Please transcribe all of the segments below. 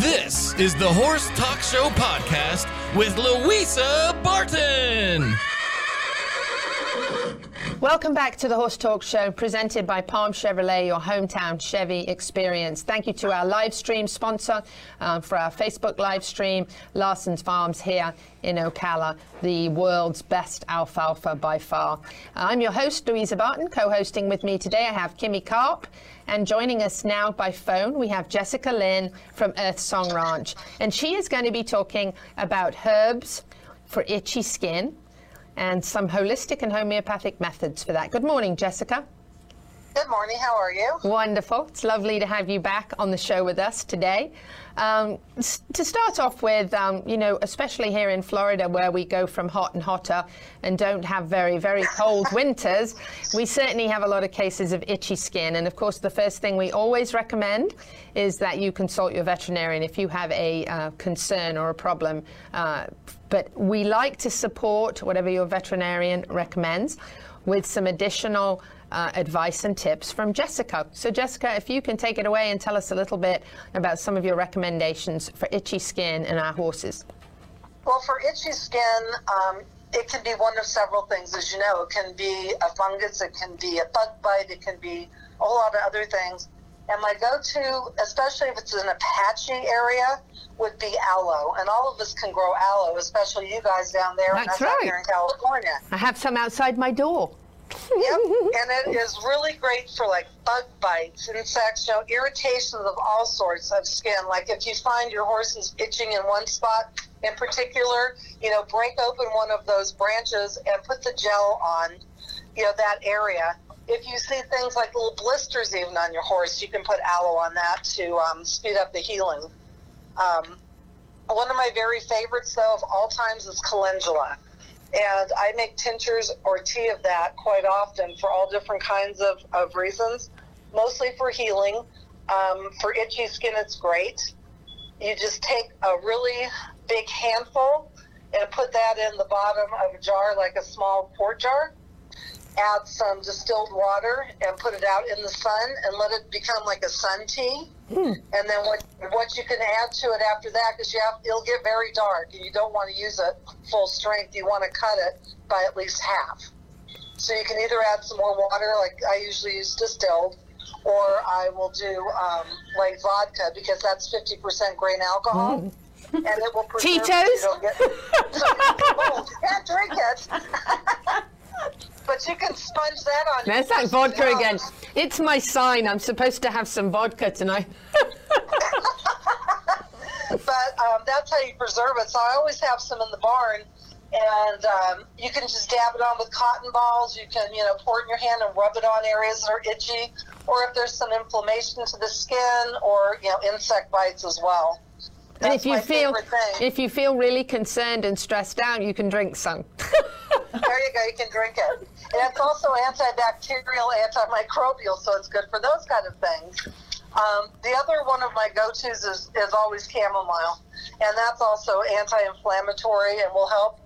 This is the Horse Talk Show podcast with Louisa Barton. Welcome back to the Horse Talk Show, presented by Palm Chevrolet, your hometown Chevy experience. Thank you to our live stream sponsor uh, for our Facebook live stream, Larson's Farms here in Ocala, the world's best alfalfa by far. I'm your host, Louisa Barton. Co hosting with me today, I have Kimmy Karp. And joining us now by phone, we have Jessica Lynn from Earth Song Ranch. And she is going to be talking about herbs for itchy skin and some holistic and homeopathic methods for that. Good morning, Jessica. Good morning. How are you? Wonderful. It's lovely to have you back on the show with us today. Um, to start off with, um, you know, especially here in Florida where we go from hot and hotter and don't have very, very cold winters, we certainly have a lot of cases of itchy skin. And of course, the first thing we always recommend is that you consult your veterinarian if you have a uh, concern or a problem. Uh, but we like to support whatever your veterinarian recommends with some additional uh, advice and tips from Jessica. So, Jessica, if you can take it away and tell us a little bit about some of your recommendations for itchy skin in our horses. Well, for itchy skin, um, it can be one of several things, as you know. It can be a fungus, it can be a bug bite, it can be a whole lot of other things. And my go-to, especially if it's in a patchy area, would be aloe. And all of us can grow aloe, especially you guys down there. That's right. here in California. I have some outside my door yep, and it is really great for like bug bites, insects, you know, irritations of all sorts of skin. Like if you find your horse is itching in one spot in particular, you know, break open one of those branches and put the gel on, you know, that area. If you see things like little blisters even on your horse, you can put aloe on that to um, speed up the healing. Um, one of my very favorites, though, of all times is calendula. And I make tinctures or tea of that quite often for all different kinds of, of reasons, mostly for healing. Um, for itchy skin, it's great. You just take a really big handful and put that in the bottom of a jar, like a small quart jar. Add some distilled water and put it out in the sun and let it become like a sun tea. Mm. And then what what you can add to it after that, because you have it'll get very dark, and you don't want to use it full strength. You want to cut it by at least half. So you can either add some more water, like I usually use distilled, or I will do um, like vodka because that's fifty percent grain alcohol. Mm. And it will Tito's. You, get, so you can't drink it. but you can sponge that on. That's like vodka again. It's my sign. I'm supposed to have some vodka tonight. but um, that's how you preserve it. So I always have some in the barn, and um, you can just dab it on with cotton balls. You can, you know, pour it in your hand and rub it on areas that are itchy, or if there's some inflammation to the skin, or you know, insect bites as well. That's and if you feel if you feel really concerned and stressed out, you can drink some. there you go. You can drink it. And it's also antibacterial, antimicrobial, so it's good for those kind of things. Um, the other one of my go-tos is, is always chamomile, and that's also anti-inflammatory and will help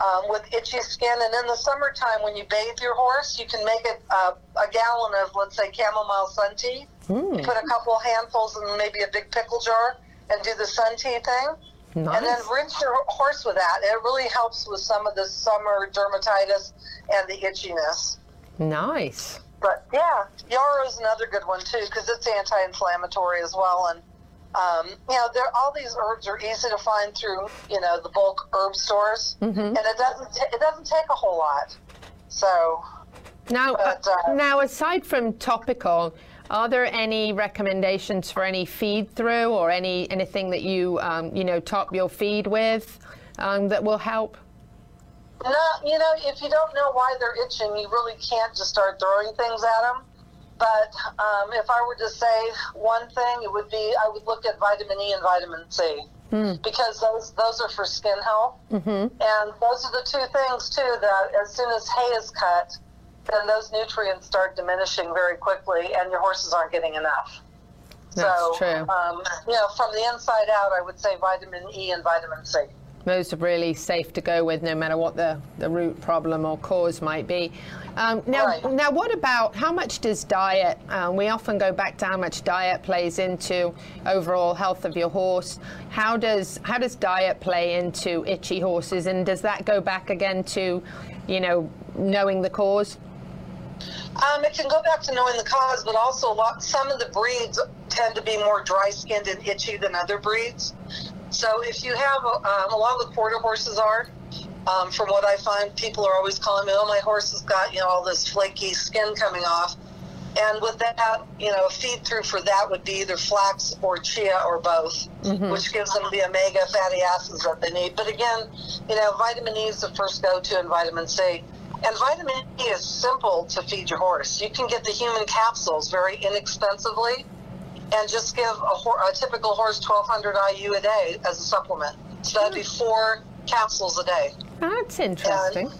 um, with itchy skin. And in the summertime, when you bathe your horse, you can make it uh, a gallon of, let's say, chamomile sun tea. Mm. Put a couple handfuls in maybe a big pickle jar and do the sun tea thing. Nice. And then rinse your horse with that. It really helps with some of the summer dermatitis and the itchiness. Nice. But yeah, yarrow is another good one too because it's anti-inflammatory as well. And um, you know, there all these herbs are easy to find through you know the bulk herb stores, mm-hmm. and it doesn't t- it doesn't take a whole lot. So now, but, uh, now aside from topical, are there any recommendations for any feed through or any anything that you um, you know top your feed with um, that will help? No, you know, if you don't know why they're itching, you really can't just start throwing things at them. But um, if I were to say one thing, it would be I would look at vitamin E and vitamin C mm. because those those are for skin health, mm-hmm. and those are the two things too that as soon as hay is cut, then those nutrients start diminishing very quickly, and your horses aren't getting enough. That's so, true. Um, you know, from the inside out, I would say vitamin E and vitamin C. those are really safe to go with no matter what the, the root problem or cause might be. Um, now, Right. now, what about how much does diet? Um, we often go back to how much diet plays into overall health of your horse. How does how does diet play into itchy horses, and does that go back again to, you know, knowing the cause? Um, it can go back to knowing the cause, but also a lot, some of the breeds tend to be more dry skinned and itchy than other breeds. So if you have um, a lot of the quarter horses are, um, from what I find, people are always calling me, "Oh, my horse has got you know all this flaky skin coming off," and with that, you know, a feed through for that would be either flax or chia or both, which gives them the omega fatty acids that they need. But again, you know, vitamin E is the first go-to, and vitamin C. And vitamin E is simple to feed your horse. You can get the human capsules very inexpensively, and just give a, a typical horse 1,200 IU a day as a supplement. So that'd be four capsules a day. That's interesting.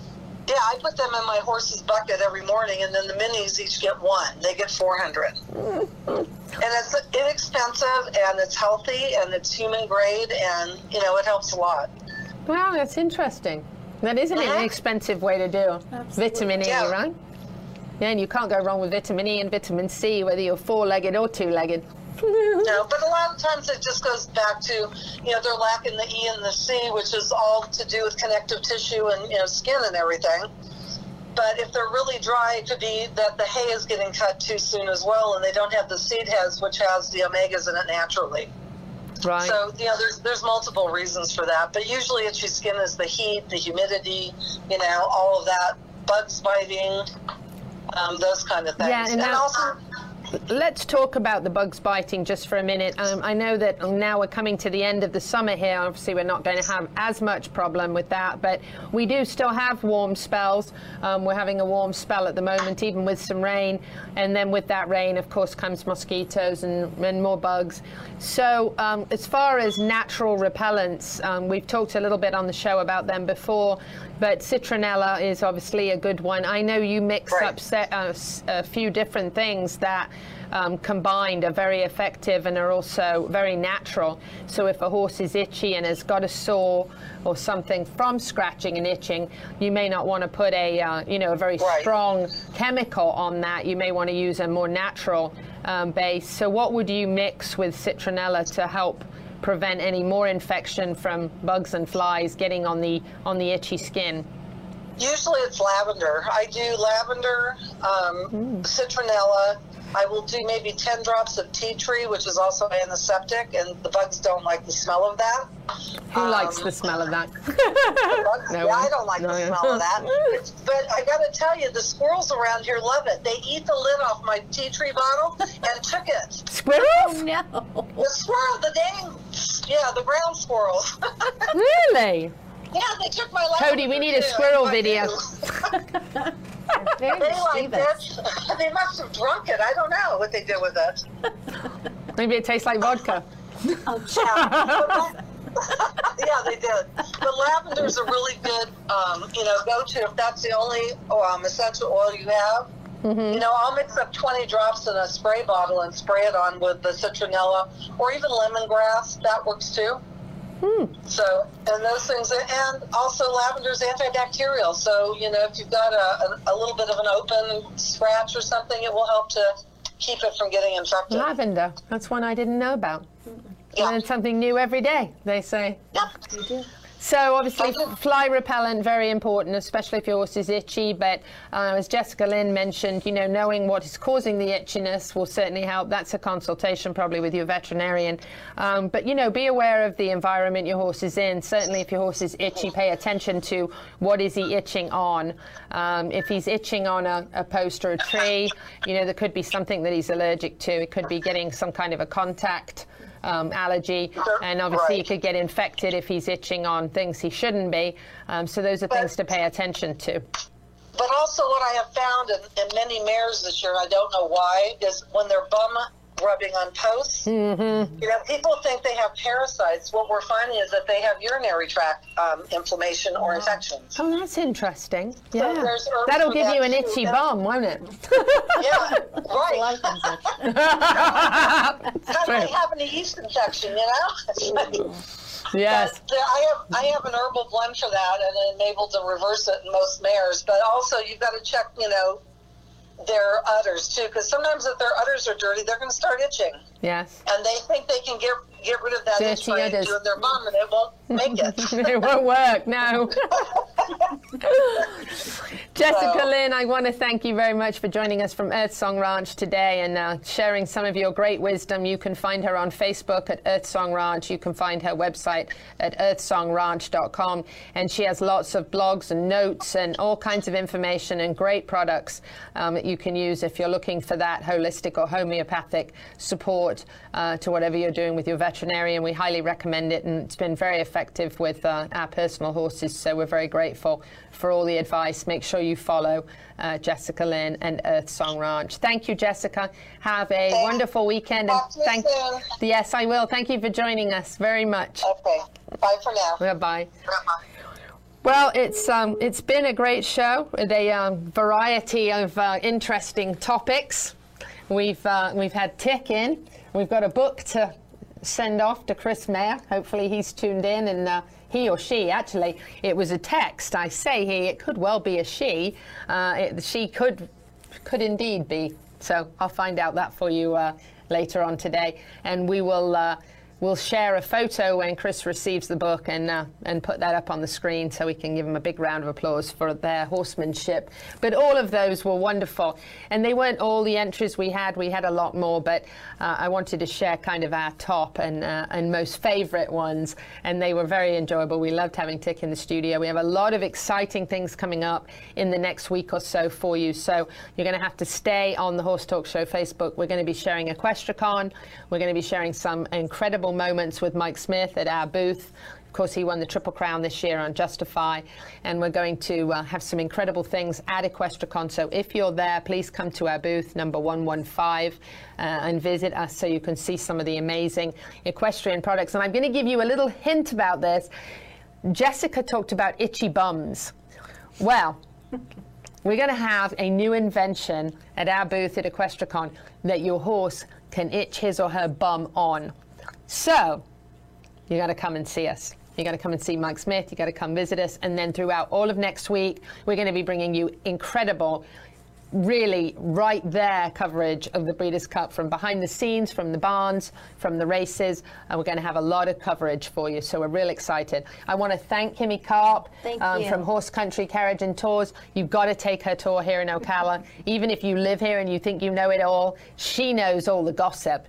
Yeah, I put them in my horse's bucket every morning, and then the minis each get one. They get 400. Mm-hmm. and it's inexpensive, and it's healthy, and it's human grade, and, you know, it helps a lot. Wow, that's interesting. That is an inexpensive way to do vitamin E, Yeah. right? Yeah, and you can't go wrong with vitamin E and vitamin C, whether you're four-legged or two-legged. No, but a lot of times it just goes back to, you know, they're lacking the E and the C, which is all to do with connective tissue and, you know, skin and everything. But if they're really dry, it could be that the hay is getting cut too soon as well, and they don't have the seed heads, which has the omegas in it naturally. Right. So, you know, there's there's multiple reasons for that, but usually itchy skin is the heat, the humidity, you know, all of that, bugs biting, um, those kind of things. Yeah, and now- also, Let's talk about the bugs biting just for a minute. Um, I know that now we're coming to the end of the summer here. Obviously, we're not going to have as much problem with that, but we do still have warm spells. Um, we're having a warm spell at the moment, even with some rain. And then with that rain, of course, comes mosquitoes and, and more bugs. So, um, as far as natural repellents, um, we've talked a little bit on the show about them before, but citronella is obviously a good one. I know you mix Right. up set, uh, s- a few different things that um, combined are very effective and are also very natural. So if a horse is itchy and has got a sore or something from scratching and itching, you may not want to put a uh, you know a very Right. strong chemical on that. You may want to use a more natural um, base. So what would you mix with citronella to help? prevent any more infection from bugs and flies getting on the on the itchy skin Usually it's lavender. I do lavender, um, citronella. I will do maybe 10 drops of tea tree, which is also antiseptic, and the bugs don't like the smell of that. who likes Um, the smell of that bugs, No yeah, I don't like No, the yeah. smell of that. It's, but I got to tell you, the squirrels around here love it. They eat the lid off my tea tree bottle and took it. squirrels No. The squirrel, the dang, yeah, the ground squirrels. really yeah, they took my lavender. Cody, we need a squirrel video. Very They like it. They must have drunk it. I don't know what they did with it. maybe it tastes like vodka Oh, Yeah, yeah, they did. But lavender's a really good, um, you know, go-to if that's the only um, essential oil you have. You know, I'll mix up 20 drops in a spray bottle and spray it on with the citronella or even lemongrass. That works too. Hmm. So, and those things, and also lavender's antibacterial. So, you know, if you've got a, a, a little bit of an open scratch or something, it will help to keep it from getting infected. lavender that's one i didn't know about Yeah. learn something new every day they say Yep. So obviously, fly repellent very important, especially if your horse is itchy. But uh, as Jessica Lynn mentioned, you know, knowing what is causing the itchiness will certainly help. That's a consultation probably with your veterinarian. Um, but you know, be aware of the environment your horse is in. Certainly, if your horse is itchy, pay attention to what is he itching on. Um, if he's itching on a, a post or a tree, you know, there could be something that he's allergic to. It could be getting some kind of a contact um, allergy, and obviously he could get infected if he's itching on things he shouldn't be. Um, so those are things to pay attention to. But also, what I have found in, in many mares this year, I don't know why, is when they're bum rubbing on posts, Mm-hmm. you know, people think they have parasites. What we're finding is that they have urinary tract um, inflammation or infections. Oh, that's interesting. Yeah, herbs that'll give that you an too, itchy bum, won't it? Yeah, right. How do they have an yeast infection, you know? Yes. But I have I have an herbal blend for that, and I'm able to reverse it in most mares. But also, you've got to check, you know, their udders too, because sometimes if their udders are dirty, they're going to start itching, Yes. and they think they can get get rid of that Dirty itch by doing their bum, and it won't make it. it won't work, no. Jessica So- Lynn, I want to thank you very much for joining us from Earth Song Ranch today and uh, sharing some of your great wisdom. You can find her on Facebook at Earth Song Ranch. You can find her website at earthsongranch.com. And she has lots of blogs and notes and all kinds of information and great products um, that you can use if you're looking for that holistic or homeopathic support uh, to whatever you're doing with your veterinarian. We highly recommend it, and it's been very effective with uh, our personal horses. So we're very grateful for all the advice. Make sure you follow uh, Jessica Lynn and Earth Song Ranch. Thank you, Jessica. Have a Thanks. wonderful weekend. You thank soon. Yes, I will. Thank you for joining us very much. Okay, bye for now. Bye bye. Well, it's um, it's been a great show with a um, variety of uh, interesting topics. We've uh, we've had Tick in. We've got a book to send off to Chris Mayer. Hopefully, he's tuned in and. Uh, he or she, actually, it was a text. I say he, it could well be a she. Uh, it, she could, could indeed be. So I'll find out that for you uh, later on today, and we will. We'll share a photo when Chris receives the book and uh, and put that up on the screen so we can give him a big round of applause for their horsemanship. But all of those were wonderful, and they weren't all the entries we had. We had a lot more, but uh, I wanted to share kind of our top and uh, and most favourite ones, and they were very enjoyable. We loved having Tick in the studio. We have a lot of exciting things coming up in the next week or so for you. So you're going to have to stay on the Horse Talk Show Facebook. We're going to be sharing Equestricon. We're going to be sharing some incredible moments with Mike Smith at our booth. Of course, he won the Triple Crown this year on Justify, and we're going to uh, have some incredible things at Equestricon. So if you're there, please come to our booth, number 115, uh, and visit us so you can see some of the amazing equestrian products. And I'm going to give you a little hint about this. Jessica talked about itchy bums. Well, we're going to have a new invention at our booth at Equestricon that your horse can itch his or her bum on. So, you got to come and see us. You got to come and see Mike Smith. You got to come visit us. And then throughout all of next week, we're going to be bringing you incredible, really right there coverage of the Breeders' Cup from behind the scenes, from the barns, from the races. And we're going to have a lot of coverage for you. So we're real excited. I want to thank Kimmy Karp Thank um, from Horse Country Carriage and Tours. You've got to take her tour here in Ocala. Even if you live here and you think you know it all, she knows all the gossip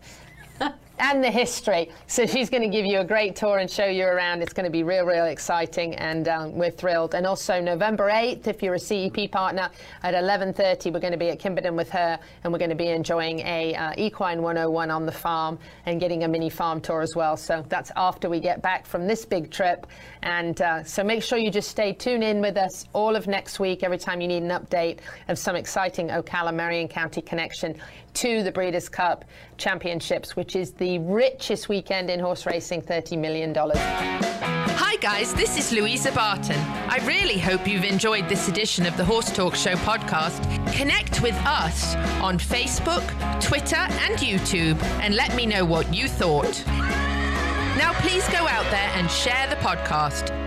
and the history. So she's going to give you a great tour and show you around. It's going to be real, real exciting, and um, we're thrilled. And also November 8th, if you're a CEP partner, at 11:30, we're going to be at Kimberton with her, and we're going to be enjoying a uh, equine 101 on the farm and getting a mini farm tour as well. So that's after we get back from this big trip, and uh, so make sure you just stay tuned in with us all of next week. Every time you need an update of some exciting Ocala Marion County connection to the Breeders' Cup Championships, which is the richest weekend in horse racing, $30 million. Hi, guys, this is Louisa Barton. I really hope you've enjoyed this edition of the Horse Talk Show podcast. Connect with us on Facebook, Twitter, and YouTube and let me know what you thought. Now, please go out there and share the podcast.